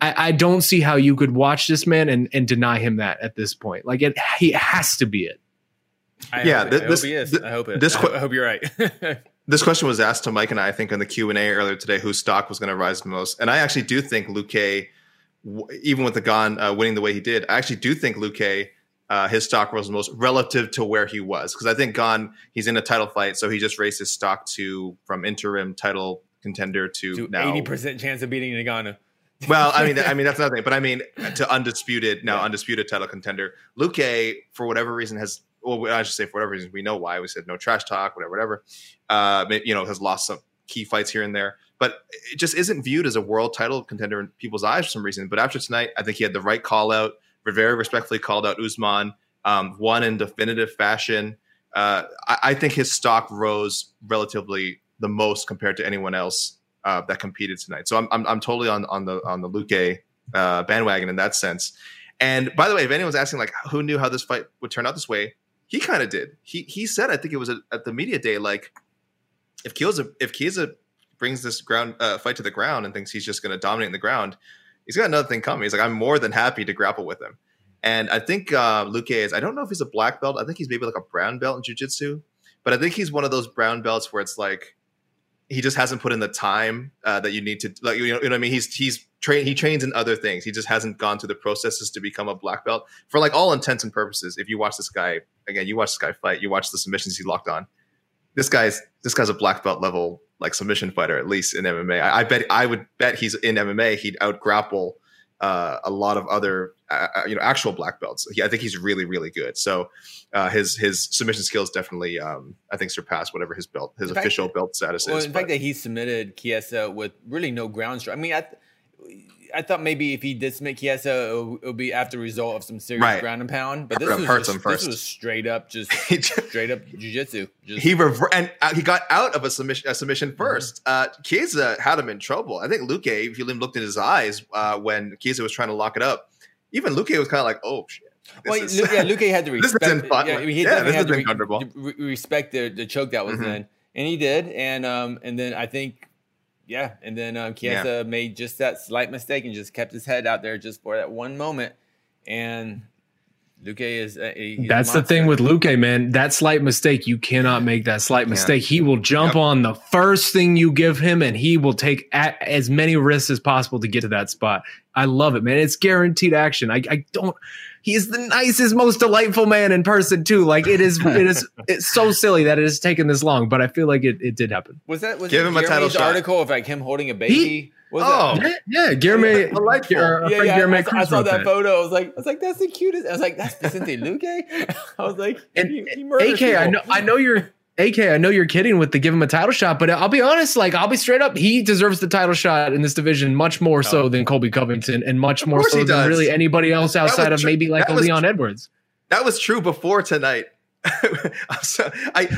I, I, don't see how you could watch this man and, and deny him that at this point. Like it, he has to be it. I yeah, hope, this, I hope he is. Th- I hope it. This, I hope you're right. this question was asked to Mike and I, I think, in the Q and A earlier today, whose stock was going to rise the most. And I actually do think Luque, even with the Gane uh, winning the way he did, I actually do think Luque uh, his stock was most relative to where he was. Because I think Gane, he's in a title fight, so he just raised his stock to from interim title contender to, to now eighty percent chance of beating Ngannou. Well, I mean, I mean that's nothing. But I mean, to undisputed now, yeah. undisputed title contender, Luque, for whatever reason, has well, I should say for whatever reason, we know why. We said no trash talk, whatever, whatever. Uh, you know, has lost some key fights here and there, but it just isn't viewed as a world title contender in people's eyes for some reason. But after tonight, I think he had the right call out. Very respectfully called out Usman, um, won in definitive fashion. Uh, I, I think his stock rose relatively the most compared to anyone else uh, that competed tonight. So I'm, I'm, I'm totally on on the on the Luque uh, bandwagon in that sense. And by the way, if anyone's asking like who knew how this fight would turn out this way, he kind of did. He he said I think it was at, at the media day like if Chiesa if Chiesa brings this ground uh, fight to the ground and thinks he's just going to dominate in the ground, he's got another thing coming. He's like I'm more than happy to grapple with him. And I think uh, Luque is I don't know if he's a black belt. I think he's maybe like a brown belt in jiu-jitsu. But I think he's one of those brown belts where it's like he just hasn't put in the time uh, that you need to like you know, you know what I mean he's he's trained he trains in other things he just hasn't gone through the processes to become a black belt for like all intents and purposes if you watch this guy again you watch this guy fight you watch the submissions he locked on this guy's this guy's a black belt level like submission fighter at least in MMA I, I bet I would bet he's in MMA he'd out grapple uh, a lot of other uh, uh, you know actual black belts. He, I think he's really really good. So uh, his his submission skills definitely um, I think surpass whatever his belt his official fact, belt status well, is. In fact, that he submitted Chiesa with really no ground strike. I mean, I, I thought maybe if he did submit Chiesa, it would be after result of some serious right. ground and pound. But this was, just, him first. this was straight up, just straight up jujitsu. He rever- and uh, he got out of a submission, a submission 1st mm-hmm. Uh, Chiesa had him in trouble. I think Luque, if you looked in his eyes uh, when Chiesa was trying to lock it up, even Luque was kind of like, "Oh shit." well, is, Luque, yeah, Luque had to respect. this is fun. Yeah, he yeah, this has been comfortable. Re- respect the, the choke that was mm-hmm. in, and he did. And um, and then I think yeah, and then um, Chiesa yeah. made just that slight mistake and just kept his head out there just for that one moment. And Luque is uh, that's the thing with Luque, man. That slight mistake, you cannot make that slight mistake. Yeah. He will jump yep. on the first thing you give him, and he will take as many risks as possible to get to that spot. I love it, man. It's guaranteed action. I, I don't he is the nicest, most delightful man in person too. Like it is, it is, it's so silly that it has taken this long, but I feel like it, it did happen. Was that was give him a title shot. article of like him holding a baby? He, oh that? yeah, yeah, Guilherme, delightful. Yeah, yeah, I, I, saw that, that, photo. I was like, I was like, that's the cutest. I was like, that's Vicente Luque. I was like, and he, he AK, people. I know, I know you're AK, I know you're kidding with the give him a title shot, but I'll be honest, like I'll be straight up, he deserves the title shot in this division much more so oh. than Colby Covington and much more so than really anybody else outside of maybe like a Leon Edwards. That was true before tonight. so, I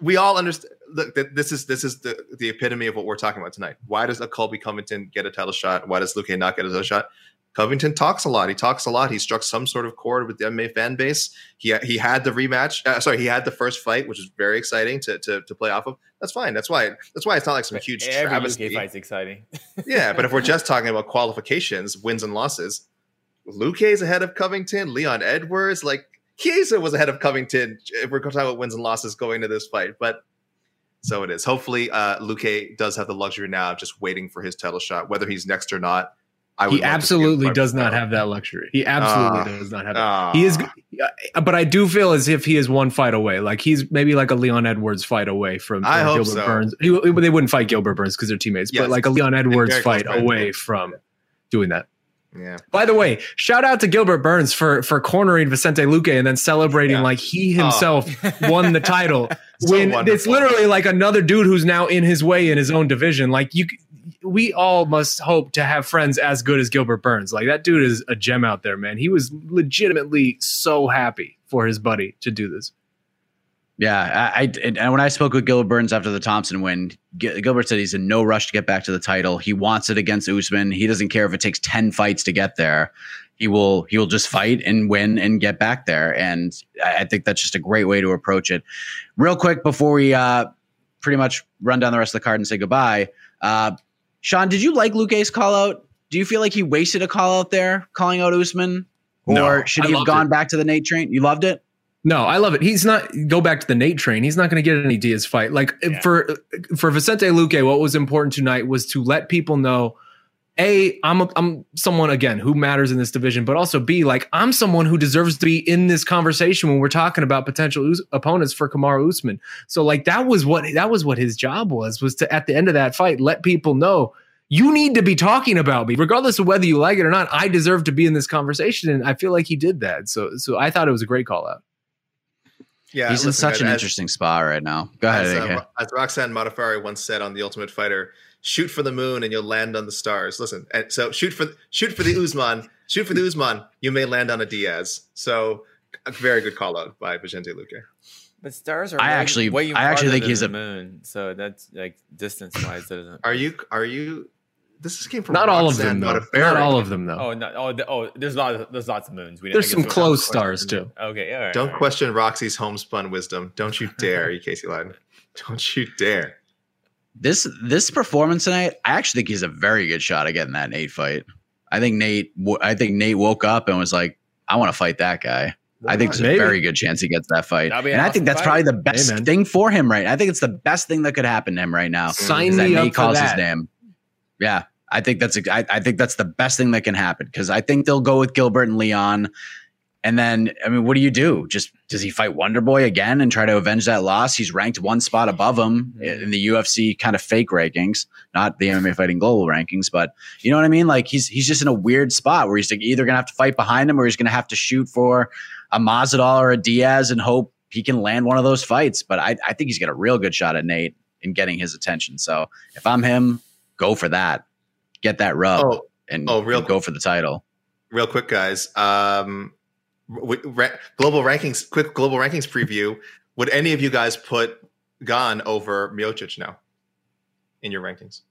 we all understand look this is this is the, the epitome of what we're talking about tonight. Why does a Colby Covington get a title shot? Why does Luque not get a title shot? Covington talks a lot. He talks a lot. He struck some sort of chord with the MMA fan base. He he had the rematch. Uh, sorry, he had the first fight, which was very exciting to, to to play off of. That's fine. That's why. That's why it's not like some huge Every travesty. UK fight's exciting. yeah, but if we're just talking about qualifications, wins and losses, Luque is ahead of Covington. Leon Edwards, like Chiesa was ahead of Covington. If we're talking about wins and losses going into this fight, but so it is. Hopefully, uh, Luque does have the luxury now of just waiting for his title shot, whether he's next or not he absolutely does not have that luxury. He absolutely uh, does not have that. Uh, he is, but I do feel as if he is one fight away. Like he's maybe like a Leon Edwards fight away from uh, Gilbert so. Burns. He, they wouldn't fight Gilbert Burns because they're teammates, yes. but like a Leon Edwards fight away from doing that. Yeah. By the way, shout out to Gilbert Burns for for cornering Vicente Luque and then celebrating yeah. like he himself oh. won the title. so when wonderful. it's literally like another dude who's now in his way in his own division. Like you we all must hope to have friends as good as Gilbert Burns. Like that dude is a gem out there, man. He was legitimately so happy for his buddy to do this. Yeah, I, I and when I spoke with Gilbert Burns after the Thompson win, Gilbert said he's in no rush to get back to the title. He wants it against Usman. He doesn't care if it takes ten fights to get there. He will he will just fight and win and get back there. And I think that's just a great way to approach it. Real quick before we uh, pretty much run down the rest of the card and say goodbye. Uh, Shaun, did you like Luque's call out? Do you feel like he wasted a call out there calling out Usman? Or no, should he have gone it. back to the Nate train? You loved it? No, I love it. He's not go back to the Nate train. He's not going to get any Diaz fight. Like yeah. for for Vicente Luque, what was important tonight was to let people know a I'm a, I'm someone again who matters in this division, but also B like I'm someone who deserves to be in this conversation when we're talking about potential us- opponents for Kamaru Usman. So like that was what that was what his job was was to at the end of that fight let people know you need to be talking about me, regardless of whether you like it or not. I deserve to be in this conversation, and I feel like he did that. So, so I thought it was a great call out. Yeah, he's listen, in such an as, interesting spot right now. Go ahead. As, uh, as Roxanne Modafferi once said on The Ultimate Fighter, "Shoot for the moon and you'll land on the stars." Listen, and so shoot for shoot for the Usman, shoot for the Usman, you may land on a Diaz. So, a very good call out by Vicente Luque. But stars are. I way, actually, way I actually think he's a moon. So that's like distance wise. Doesn't. Are you? Are you? This is came from not all of them though. Not all of them though. Oh, no, oh, oh, there's lot. There's lots of moons. We there's some close stars too. Okay, all right. Don't all right. question Roxy's homespun wisdom. Don't you dare, you Casey Leydon. Don't you dare. This this performance tonight, I actually think he's a very good shot at getting that Nate fight. I think Nate. I think Nate woke up and was like, "I want to fight that guy." I think there's Maybe. a very good chance he gets that fight. And awesome I think that's fight. probably the best Amen. thing for him, right? I think it's the best thing that could happen to him right now. Sign me up calls that. his name. Yeah. I think that's I, I think that's the best thing that can happen because I think they'll go with Gilbert and Leon. And then, I mean, what do you do? Just does he fight Wonder Boy again and try to avenge that loss? He's ranked one spot above him in the UFC kind of fake rankings, not the MMA Fighting Global rankings, but you know what I mean? Like he's he's just in a weird spot where he's either gonna have to fight behind him or he's gonna have to shoot for a Masvidal or a Diaz and hope he can land one of those fights. But I, I think he's got a real good shot at Nate in getting his attention. So if I'm him, go for that get that rub oh, and, oh, real and go for the title. Real quick, guys. Um, global rankings, quick global rankings preview. Would any of you guys put Gane over Miocic now in your rankings?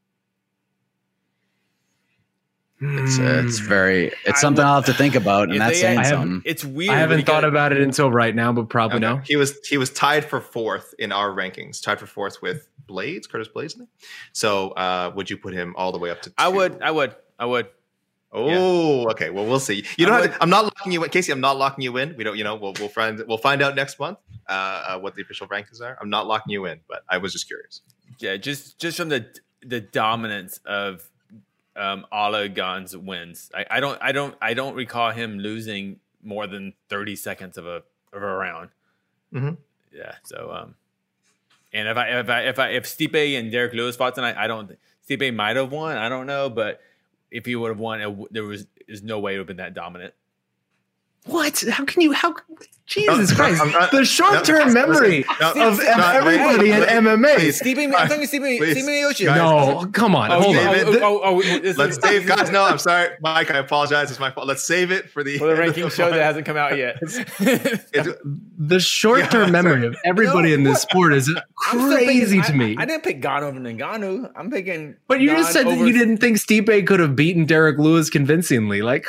It's uh, it's hmm. very it's something I'll have to think about, and that's saying something. It's weird. I haven't thought about it until right now, but probably okay. no. He was he was tied for fourth in our rankings, tied for fourth with Blaydes, Curtis Blaydes. So, uh, would you put him all the way up to? Two? I would. I would. I would. Oh, yeah. okay. Well, we'll see. You don't. To, I'm not locking you in, Casey. I'm not locking you in. We don't. You know, we'll we'll find we'll find out next month uh, uh, what the official rankings are. I'm not locking you in, but I was just curious. Yeah, just just from the the dominance of um, Ala Gane's wins. I, I don't. I don't. I don't recall him losing more than 30 seconds of a of a round. Mm-hmm. Yeah. So um, and if I if I if I if Stipe and Derrick Lewis fought tonight, I don't Stipe might have won. I don't know, but if he would have won, it, there was there's no way it would have been that dominant. What? How can you? How? Jesus no, Christ! Not, the short-term no, memory no, of everybody in MMA. Stephen, I'm talking Stephen, Stephen Miocic. No, come on, oh, hold on. Oh, oh, oh, oh Let's save, guys. No, I'm sorry, Mike. I apologize. It's my fault. Let's save it for the for the ranking show that hasn't come out yet. the short-term yeah, memory of everybody in this sport is crazy to me. I, I, didn't pick Gane over Ngannou. I'm picking. But you just said that you didn't think Stipe could have beaten Derrick Lewis convincingly. Like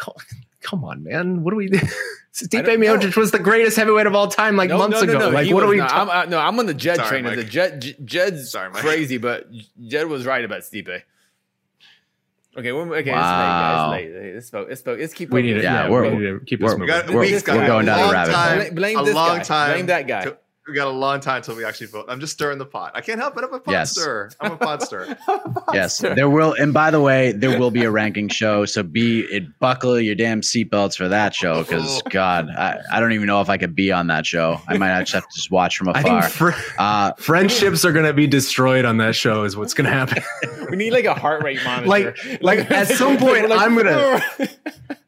come on, man. What do we do? Stipe Miocic was the greatest heavyweight of all time, like no, months no, no, ago. Like, what are we? Not, ta- I'm, uh, no, I'm on the Jed Sorry, train. Mike. The Jed, J- Jed's Sorry, crazy, but Jed was right about Stipe. Okay, we're, okay, wow. it's late, guys. Late. Let's, focus, let's, focus, let's keep. We need to, yeah, yeah, we're, we need to keep we're, moving. We're, we're, going down the rabbit hole. Blame, blame this guy. Time blame that guy. To, we got a long time until we actually vote. I'm just stirring the pot. I can't help it. I'm a pot yes. stirrer. I'm a pot stirrer. yes, there will. And by the way, there will be a ranking show. So be it buckle your damn seatbelts for that show because God, I, I don't even know if I could be on that show. I might just have to just watch from afar. Fr- uh, friendships are going to be destroyed on that show. Is what's going to happen. we need like a heart rate monitor. Like, like at some point, like, I'm gonna.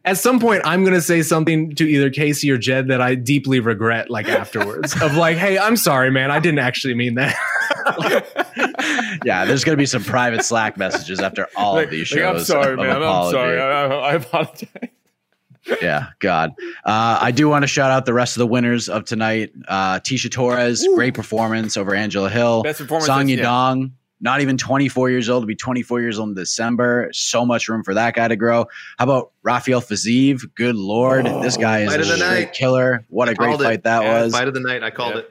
At some point I'm gonna say something to either Casey or Jed that I deeply regret like afterwards of like, hey, I'm sorry, man. I didn't actually mean that. yeah, there's gonna be some private Slack messages after all like, of these shows. Like, I'm sorry, man. I'm sorry. I, I apologize. yeah, God. Uh, I do want to shout out the rest of the winners of tonight. Uh, Tecia Torres, Ooh. great performance over Angela Hill. Best performance. Song Yadong, yeah not even 24 years old to be 24 years old in December. So much room for that guy to grow. How about Rafael Fiziev? Good lord, oh, this guy is a straight killer. What a great fight it. that yeah, was. Fight of the night. I called it.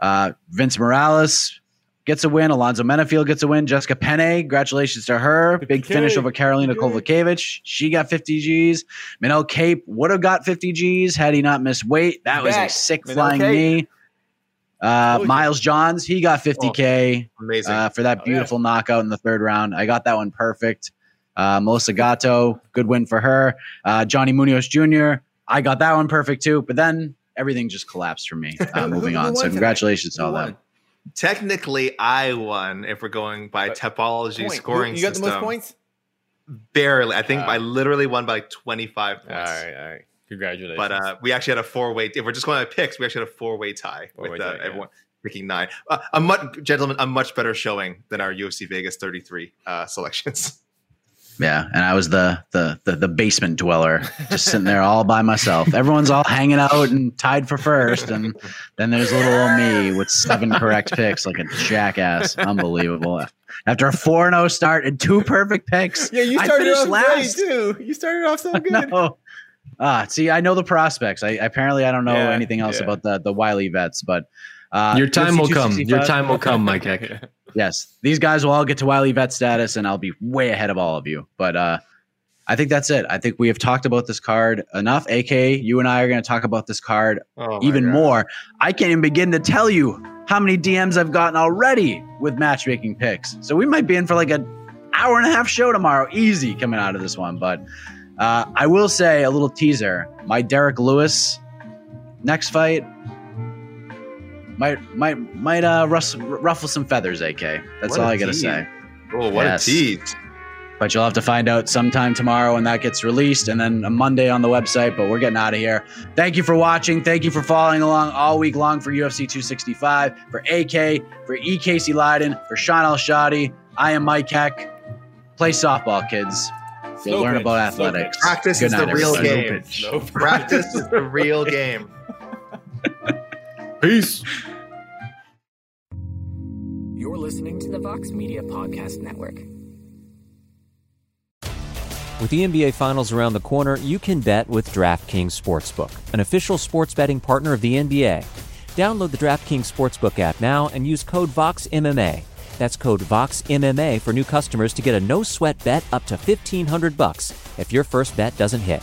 Uh, Vince Morales gets a win. Alonzo Menifield gets a win. Jessica Penne, congratulations to her. Big finish over Karolina Kowalkiewicz. She got 50 Gs. Manel Kape would have got 50 Gs had he not missed weight. That was a sick Manel flying Kape. knee. Uh, Miles Johns, he got 50K oh, uh, for that beautiful oh, yeah. knockout in the third round. I got that one perfect. Uh, Melissa Gatto, good win for her. Uh, Johnny Munoz Jr., I got that one perfect too. But then everything just collapsed for me uh, moving on. So congratulations to all them. Technically, I won if we're going by but topology point. scoring You got system. the most points? Barely. I think uh, I literally won by 25 points. All right, all right. Congratulations. But uh, we actually had a four way. If we're just going by picks, we actually had a four way tie four with uh, tie, everyone yeah. picking nine. Uh, a much, gentlemen, a much better showing than our UFC Vegas 33 uh, selections. Yeah, and I was the, the the the basement dweller, just sitting there all by myself. Everyone's all hanging out and tied for first, and then there's little old me with seven correct picks, like a jackass. Unbelievable. After a four and zero oh start and two perfect picks, yeah, you started off last. great too. You started off so good. No. Ah, see, I know the prospects. I apparently I don't know yeah, anything else yeah. about the the Wiley vets, but uh, your time will come. Your time will come, Mike Heck. yes, these guys will all get to Wiley vet status, and I'll be way ahead of all of you. But uh, I think that's it. I think we have talked about this card enough. AK, you and I are going to talk about this card oh even God. more. I can't even begin to tell you how many DMs I've gotten already with matchmaking picks. So we might be in for like an hour and a half show tomorrow, easy coming out of this one. But uh, I will say a little teaser: my Derrick Lewis next fight might might might uh ruffle some feathers. AK. That's what all I gotta say. Oh, what yes. a tease! But you'll have to find out sometime tomorrow when that gets released, and then a Monday on the website. But we're getting out of here. Thank you for watching. Thank you for following along all week long for UFC 265. For AK, for E. Casey Leydon, for Shaun Al-Shatti. I am Mike Heck. Play softball, kids. You'll learn about athletics. Practice Good is the real game. Practice is the real game. Peace. You're listening to the Vox Media Podcast Network. With the NBA Finals around the corner, you can bet with DraftKings Sportsbook, an official sports betting partner of the NBA. Download the DraftKings Sportsbook app now and use code VOXMMA. That's code VOXMMA for new customers to get a no-sweat bet up to 1500 bucks if your first bet doesn't hit.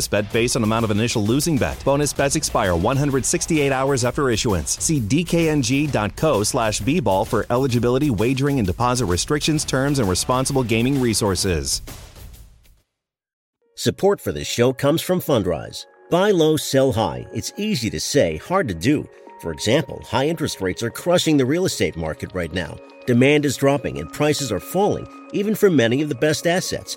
bonus bet based on amount of initial losing bet. Bonus bets expire 168 hours after issuance. See dkng.co slash bball for eligibility, wagering, and deposit restrictions, terms, and responsible gaming resources. Support for this show comes from Fundrise. Buy low, sell high. It's easy to say, hard to do. For example, high interest rates are crushing the real estate market right now. Demand is dropping and prices are falling, even for many of the best assets.